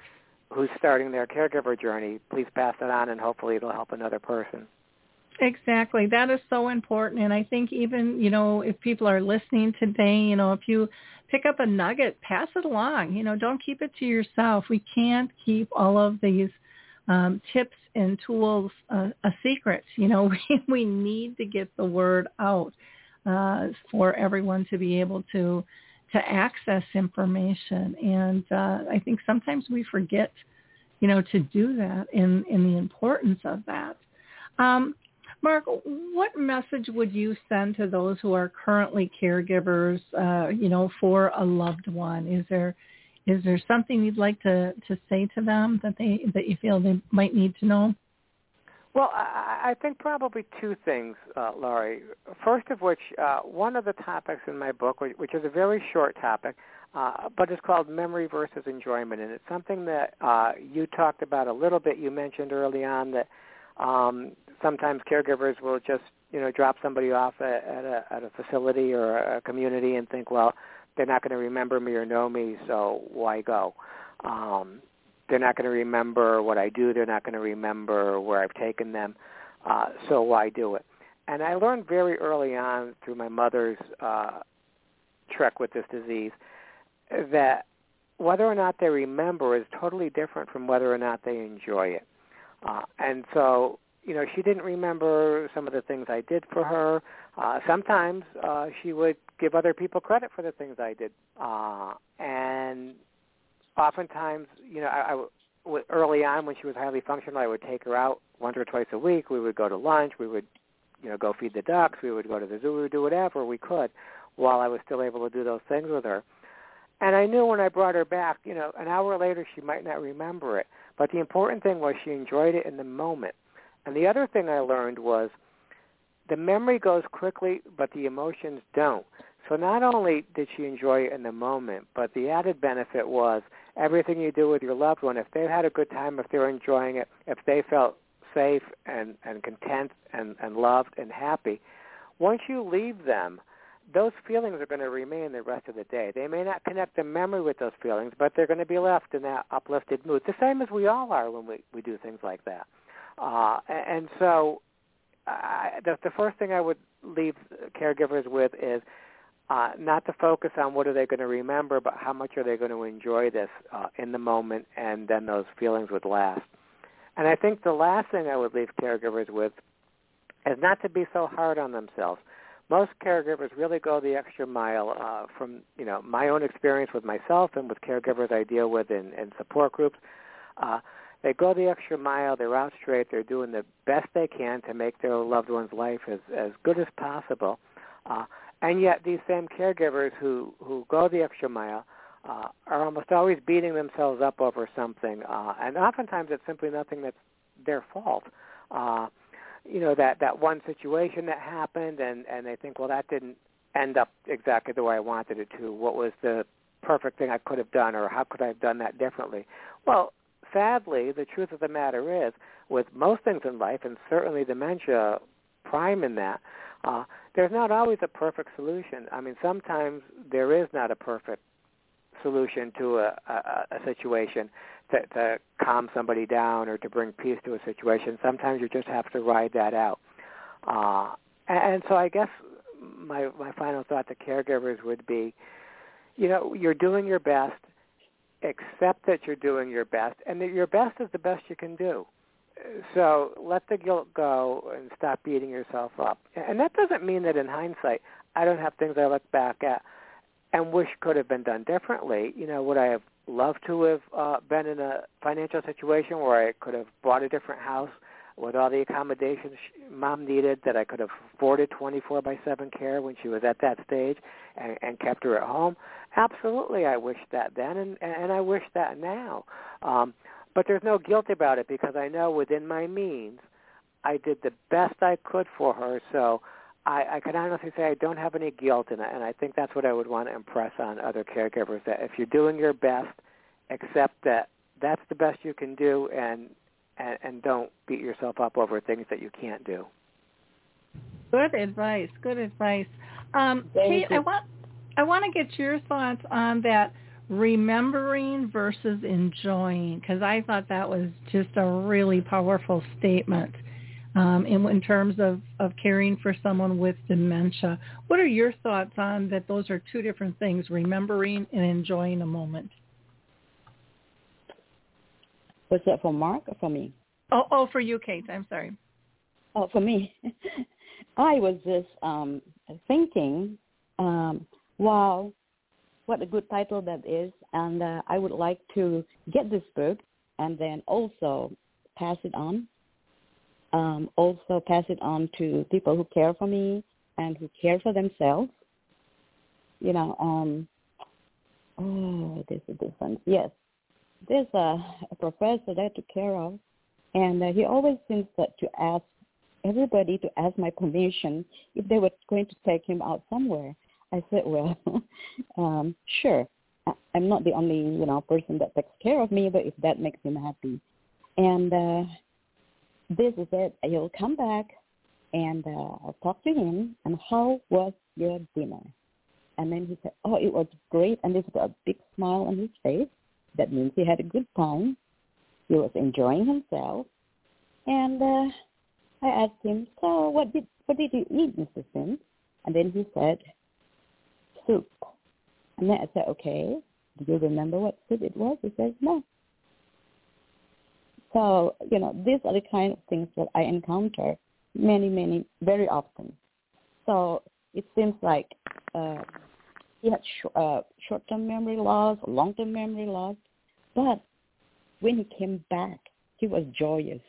who's starting their caregiver journey. Please pass it on, and hopefully it'll help another person. Exactly. That is so important. And I think even, you know, if people are listening today, you know, if you pick up a nugget, pass it along. You know, don't keep it to yourself. We can't keep all of these um, tips and tools uh, a secret. You know, we, we need to get the word out uh, for everyone to be able to to access information. And uh, I think sometimes we forget, you know, to do that and, in the importance of that. Um, Mark, what message would you send to those who are currently caregivers, uh, you know, for a loved one? Is there is there something you'd like to, to say to them that they that you feel they might need to know? Well, I, I think probably two things, uh, Lori. First of which, uh, one of the topics in my book, which is a very short topic, uh, but it's called memory versus enjoyment, and it's something that uh, you talked about a little bit. You mentioned early on that um, sometimes caregivers will just you know drop somebody off at, at a at a facility or a community and think, well, they're not going to remember me or know me, so why go? Um, they're not going to remember what I do. They're not going to remember where I've taken them, uh, so why do it? And I learned very early on through my mother's uh, trek with this disease that whether or not they remember is totally different from whether or not they enjoy it. Uh, and so, you know, she didn't remember some of the things I did for her. Uh, sometimes uh, she would give other people credit for the things I did, uh, and oftentimes, you know, I, I early on when she was highly functional, I would take her out once or twice a week. We would go to lunch. We would, you know, go feed the ducks. We would go to the zoo. We would do whatever we could, while I was still able to do those things with her. And I knew when I brought her back, you know, an hour later she might not remember it. But the important thing was she enjoyed it in the moment. And the other thing I learned was the memory goes quickly, but the emotions don't. So not only did she enjoy it in the moment, but the added benefit was everything you do with your loved one. If they had a good time, if they're enjoying it, if they felt safe and, and content and, and loved and happy, once you leave them, those feelings are going to remain the rest of the day. They may not connect the memory with those feelings, but they're going to be left in that uplifted mood, the same as we all are when we, we do things like that. Uh, and so the, the first thing I would leave caregivers with is uh, not to focus on what are they going to remember, but how much are they going to enjoy this uh, in the moment, and then those feelings would last. And I think the last thing I would leave caregivers with is not to be so hard on themselves. Most caregivers really go the extra mile. Uh, from you know my own experience with myself and with caregivers I deal with in, in support groups, uh, they go the extra mile. They're out straight. They're doing the best they can to make their loved one's life as as good as possible. Uh, and yet, these same caregivers who who go the extra mile uh, are almost always beating themselves up over something, uh, and oftentimes it's simply nothing that's their fault. Uh, you know that that one situation that happened, and and they think, well, that didn't end up exactly the way I wanted it to. What was the perfect thing I could have done, or how could I have done that differently? Well, sadly, the truth of the matter is, with most things in life, and certainly dementia prime in that, uh, there's not always a perfect solution. I mean, sometimes there is not a perfect solution to a, a, a situation to, to calm somebody down or to bring peace to a situation. Sometimes you just have to ride that out. Uh, and, and so I guess my my final thought to caregivers would be, you know, you're doing your best accept that you're doing your best and that your best is the best you can do. So let the guilt go and stop beating yourself up. And that doesn't mean that in hindsight I don't have things I look back at and wish could have been done differently. You know, would I have loved to have uh, been in a financial situation where I could have bought a different house with all the accommodations mom needed that I could have afforded 24 by 7 care when she was at that stage and, and kept her at home. Absolutely, I wish that then, and, and I wish that now. Um, but there's no guilt about it because I know within my means, I did the best I could for her. So I, I can honestly say I don't have any guilt in it, and I think that's what I would want to impress on other caregivers. That if you're doing your best, accept that that's the best you can do, and and, and don't beat yourself up over things that you can't do. Good advice. Good advice. Um, Cate, I want I want to get your thoughts on that remembering versus enjoying because I thought that was just a really powerful statement um, in, in terms of, of caring for someone with dementia. What are your thoughts on that those are two different things, remembering and enjoying a moment? Was that for Mark or for me? Oh, oh, for you, Cate. I'm sorry. Oh, for me. I was just um, thinking, um, wow, what a good title that is, and uh, I would like to get this book and then also pass it on. Um, also pass it on to people who care for me and who care for themselves. You know, um, oh, there's a difference. Yes, there's a, a professor that I took care of, and uh, he always seems that to ask everybody to ask my permission if they were going to take him out somewhere. I said, well, um, sure. I'm not the only, you know, person that takes care of me, but if that makes him happy. And uh, this is it. He'll come back and uh, I'll talk to him. And how was your dinner? And then he said, oh, it was great. And there's a big smile on his face. That means he had a good time. He was enjoying himself. And uh, I asked him, so what did what did you eat, Mr. Sims? And then he said, soup. And then I said, okay, do you remember what soup it was? He says, no. So, you know, these are the kind of things that I encounter many, many, very often. So it seems like uh, he had sh- uh, short-term memory loss, long-term memory loss, but when he came back, he was joyous.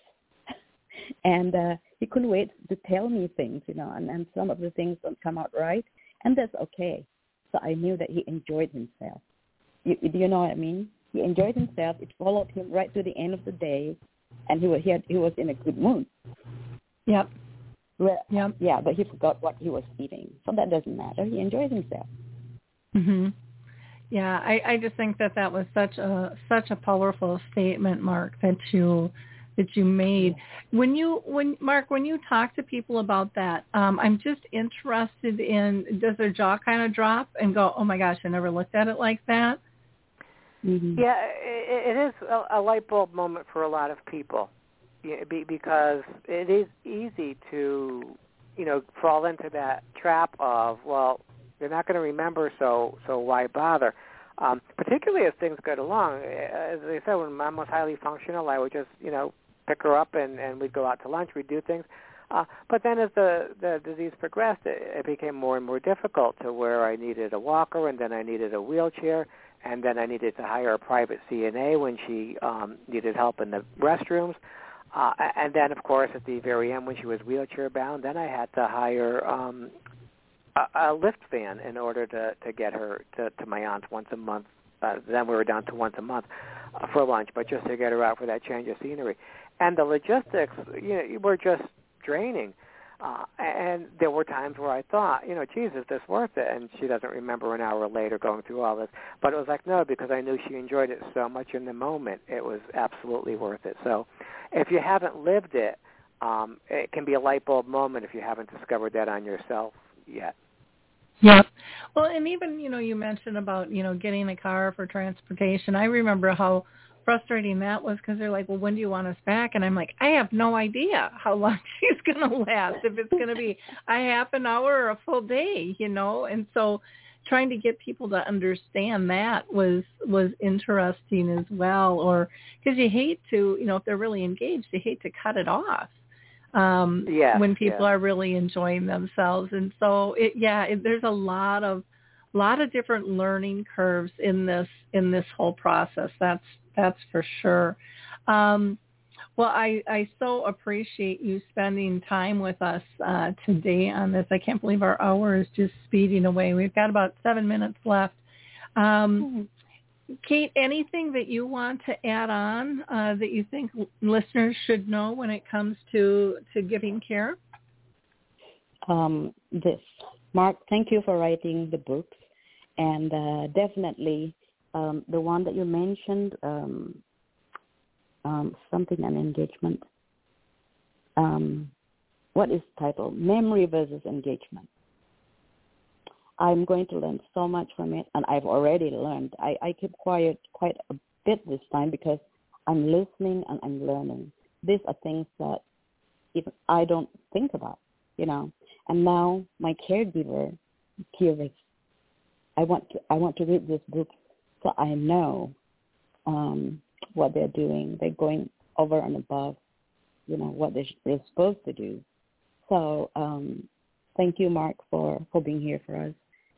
and uh, he couldn't wait to tell me things, you know, and, and some of the things don't come out right, and that's okay. So I knew that he enjoyed himself. You, do you know what I mean? He enjoyed himself. It followed him right to the end of the day, and he was he, had, he was in a good mood. Yep. Well, yep. Yeah, but he forgot what he was eating, so that doesn't matter. He enjoyed himself. Mhm. Yeah, I I just think that that was such a such a powerful statement, Mark, that you that you made. When you when Mark, when you talk to people about that, um, I'm just interested in does their jaw kind of drop and go, oh my gosh, I never looked at it like that. Mm-hmm. Yeah, it, it is a, a light bulb moment for a lot of people, because it is easy to, you know, fall into that trap of well, they're not going to remember, so so why bother? Um, particularly as things get along. As I said, when mom was highly functional, I would just, you know, pick her up and and we'd go out to lunch. We'd do things. Uh, but then as the the disease progressed, it, it became more and more difficult to where I needed a walker and then I needed a wheelchair and then I needed to hire a private CNA when she um, needed help in the restrooms. Uh, and then, of course, at the very end, when she was wheelchair bound, then I had to hire um, a, lift van in order to to get her to, to my aunt's once a month. Uh, then we were down to once a month uh, for lunch, but just to get her out for that change of scenery and the logistics, you know, were just draining. Uh, and there were times where I thought, you know, geez, is this worth it? And she doesn't remember an hour later going through all this. But it was like, no, because I knew she enjoyed it so much in the moment. It was absolutely worth it. So if you haven't lived it, um, it can be a light bulb moment if you haven't discovered that on yourself yet. Yeah. Well, and even, you know, you mentioned about, you know, getting a car for transportation. I remember how frustrating that was because they're like, well, when do you want us back? And I'm like, I have no idea how long she's going to last. If it's going to be a half an hour or a full day, you know. And so, trying to get people to understand that was was interesting as well. Or because you hate to, you know, if they're really engaged, you hate to cut it off um yes, when people yes. are really enjoying themselves and so it yeah it, there's a lot of lot of different learning curves in this in this whole process that's that's for sure. Um, well, I, I so appreciate you spending time with us uh, today on this. I can't believe our hour is just speeding away. We've got about seven minutes left. Um, Cate, anything that you want to add on uh, that you think listeners should know when it comes to, to giving care? Um, this. Mark, thank you for writing the books. And uh, definitely um, the one that you mentioned, um, um, something an engagement. Um, what is the title? Memory versus engagement. I'm going to learn so much from it, and I've already learned. I, I keep quiet quite a bit this time because I'm listening and I'm learning. These are things that even I don't think about, you know. And now my caregiver, curious. I want to I want to read this book so I know um, what they're doing. They're going over and above, you know, what they're, they're supposed to do. So um, thank you, Mark, for, for being here for us.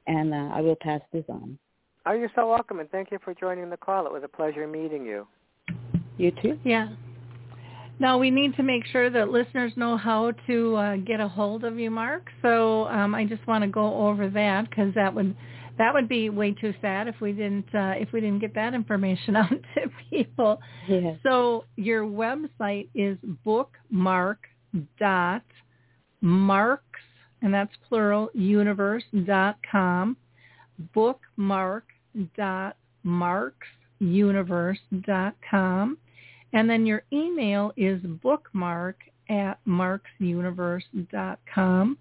And uh, I will pass this on. Oh, you're so welcome, and thank you for joining the call. It was a pleasure meeting you. You too? Yeah. Now we need to make sure that listeners know how to uh, get a hold of you, Mark. So um, I just want to go over that because that would that would be way too sad if we didn't uh, if we didn't get that information out to people. Yes. So your website is bookmark dot marks and that's plural universe dot com bookmark dot marks universe dot com and then your email is bookmark at marksuniverse.com.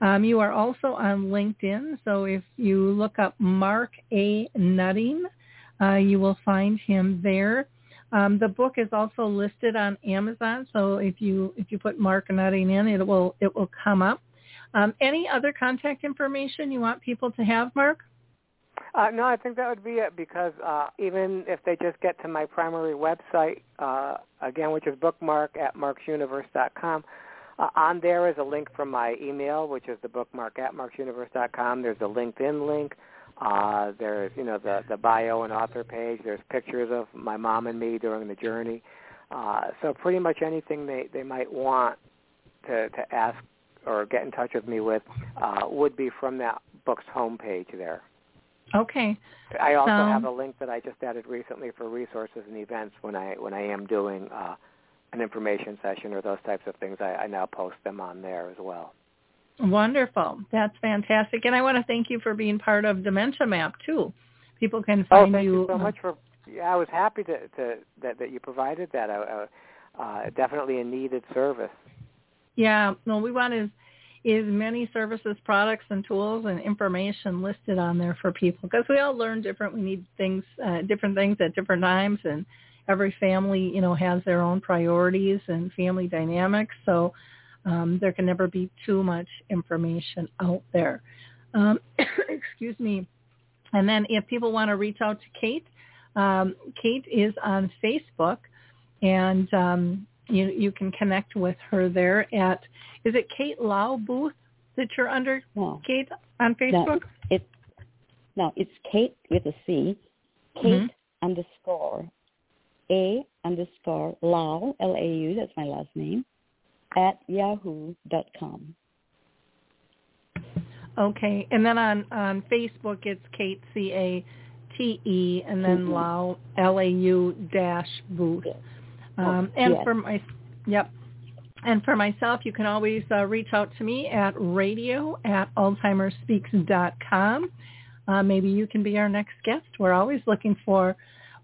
Um, you are also on LinkedIn, so if you look up Mark A. Nutting, uh, you will find him there. Um, the book is also listed on Amazon, so if you if you put Mark Nutting in, it will it will come up. Um, any other contact information you want people to have, Mark? Uh, no, I think that would be it because uh, even if they just get to my primary website, uh, again, which is bookmark at marksuniverse.com, uh, on there is a link from my email, which is the bookmark at marksuniverse.com. There's a LinkedIn link. Uh, there's, you know, the, the bio and author page. There's pictures of my mom and me during the journey. Uh, so pretty much anything they, they might want to, to ask or get in touch with me with uh, would be from that book's homepage there. Okay. I also so, have a link that I just added recently for resources and events when I when I am doing uh, an information session or those types of things. I, I now post them on there as well. Wonderful. That's fantastic. And I want to thank you for being part of Dementia Map too. People can find Oh, find thank you, you. so uh, much for. Yeah, I was happy to, to that that you provided that. I, I, uh, definitely a needed service. Yeah, no, we want as as many services, products, and tools and information listed on there for people because we all learn different. We need things, uh, different things at different times, and every family, you know, has their own priorities and family dynamics. So um, there can never be too much information out there. Um, excuse me. And then if people want to reach out to Cate, um, Cate is on Facebook, and um, you you can connect with her there at is it Cate Lau Booth that you're under No. Cate on No, Facebook? it, no, it's Cate with a C. Kate Mhm. underscore A underscore Lau, L-A-U, that's my last name, at yahoo dot com. Okay, and then on on Facebook it's Cate C A T E and then Mhm. Lau L A U dash Booth. Yes. Um, Oh, and yes. for my yep. And for myself, you can always uh, reach out to me at radio at alzheimersspeaks.com. Uh, maybe you can be our next guest. We're always looking for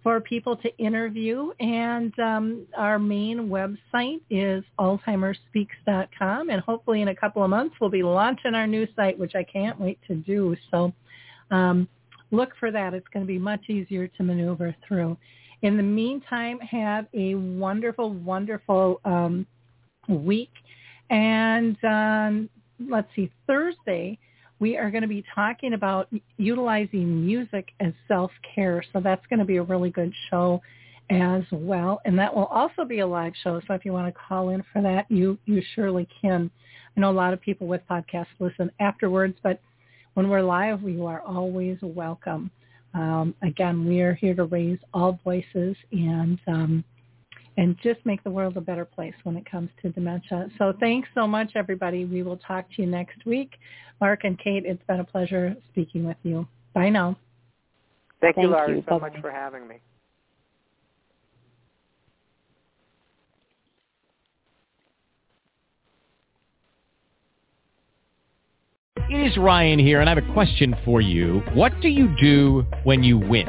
for people to interview, and um, our main website is alzheimersspeaks.com. And hopefully, in a couple of months, we'll be launching our new site, which I can't wait to do. So, um, look for that. It's going to be much easier to maneuver through. In the meantime, have a wonderful, wonderful um, week. And um, let's see, Thursday, we are going to be talking about utilizing music as self-care. So that's going to be a really good show as well. And that will also be a live show. So if you want to call in for that, you, you surely can. I know a lot of people with podcasts listen afterwards, but when we're live, you are always welcome. Um, again, we are here to raise all voices and um, and just make the world a better place when it comes to dementia. So thanks so much, everybody. We will talk to you next week. Mark and Cate, it's been a pleasure speaking with you. Bye now. Thank, you, Thank Lori, you. so Bye-bye. much for having me. It is Ryan here, and I have a question for you. What do you do when you win?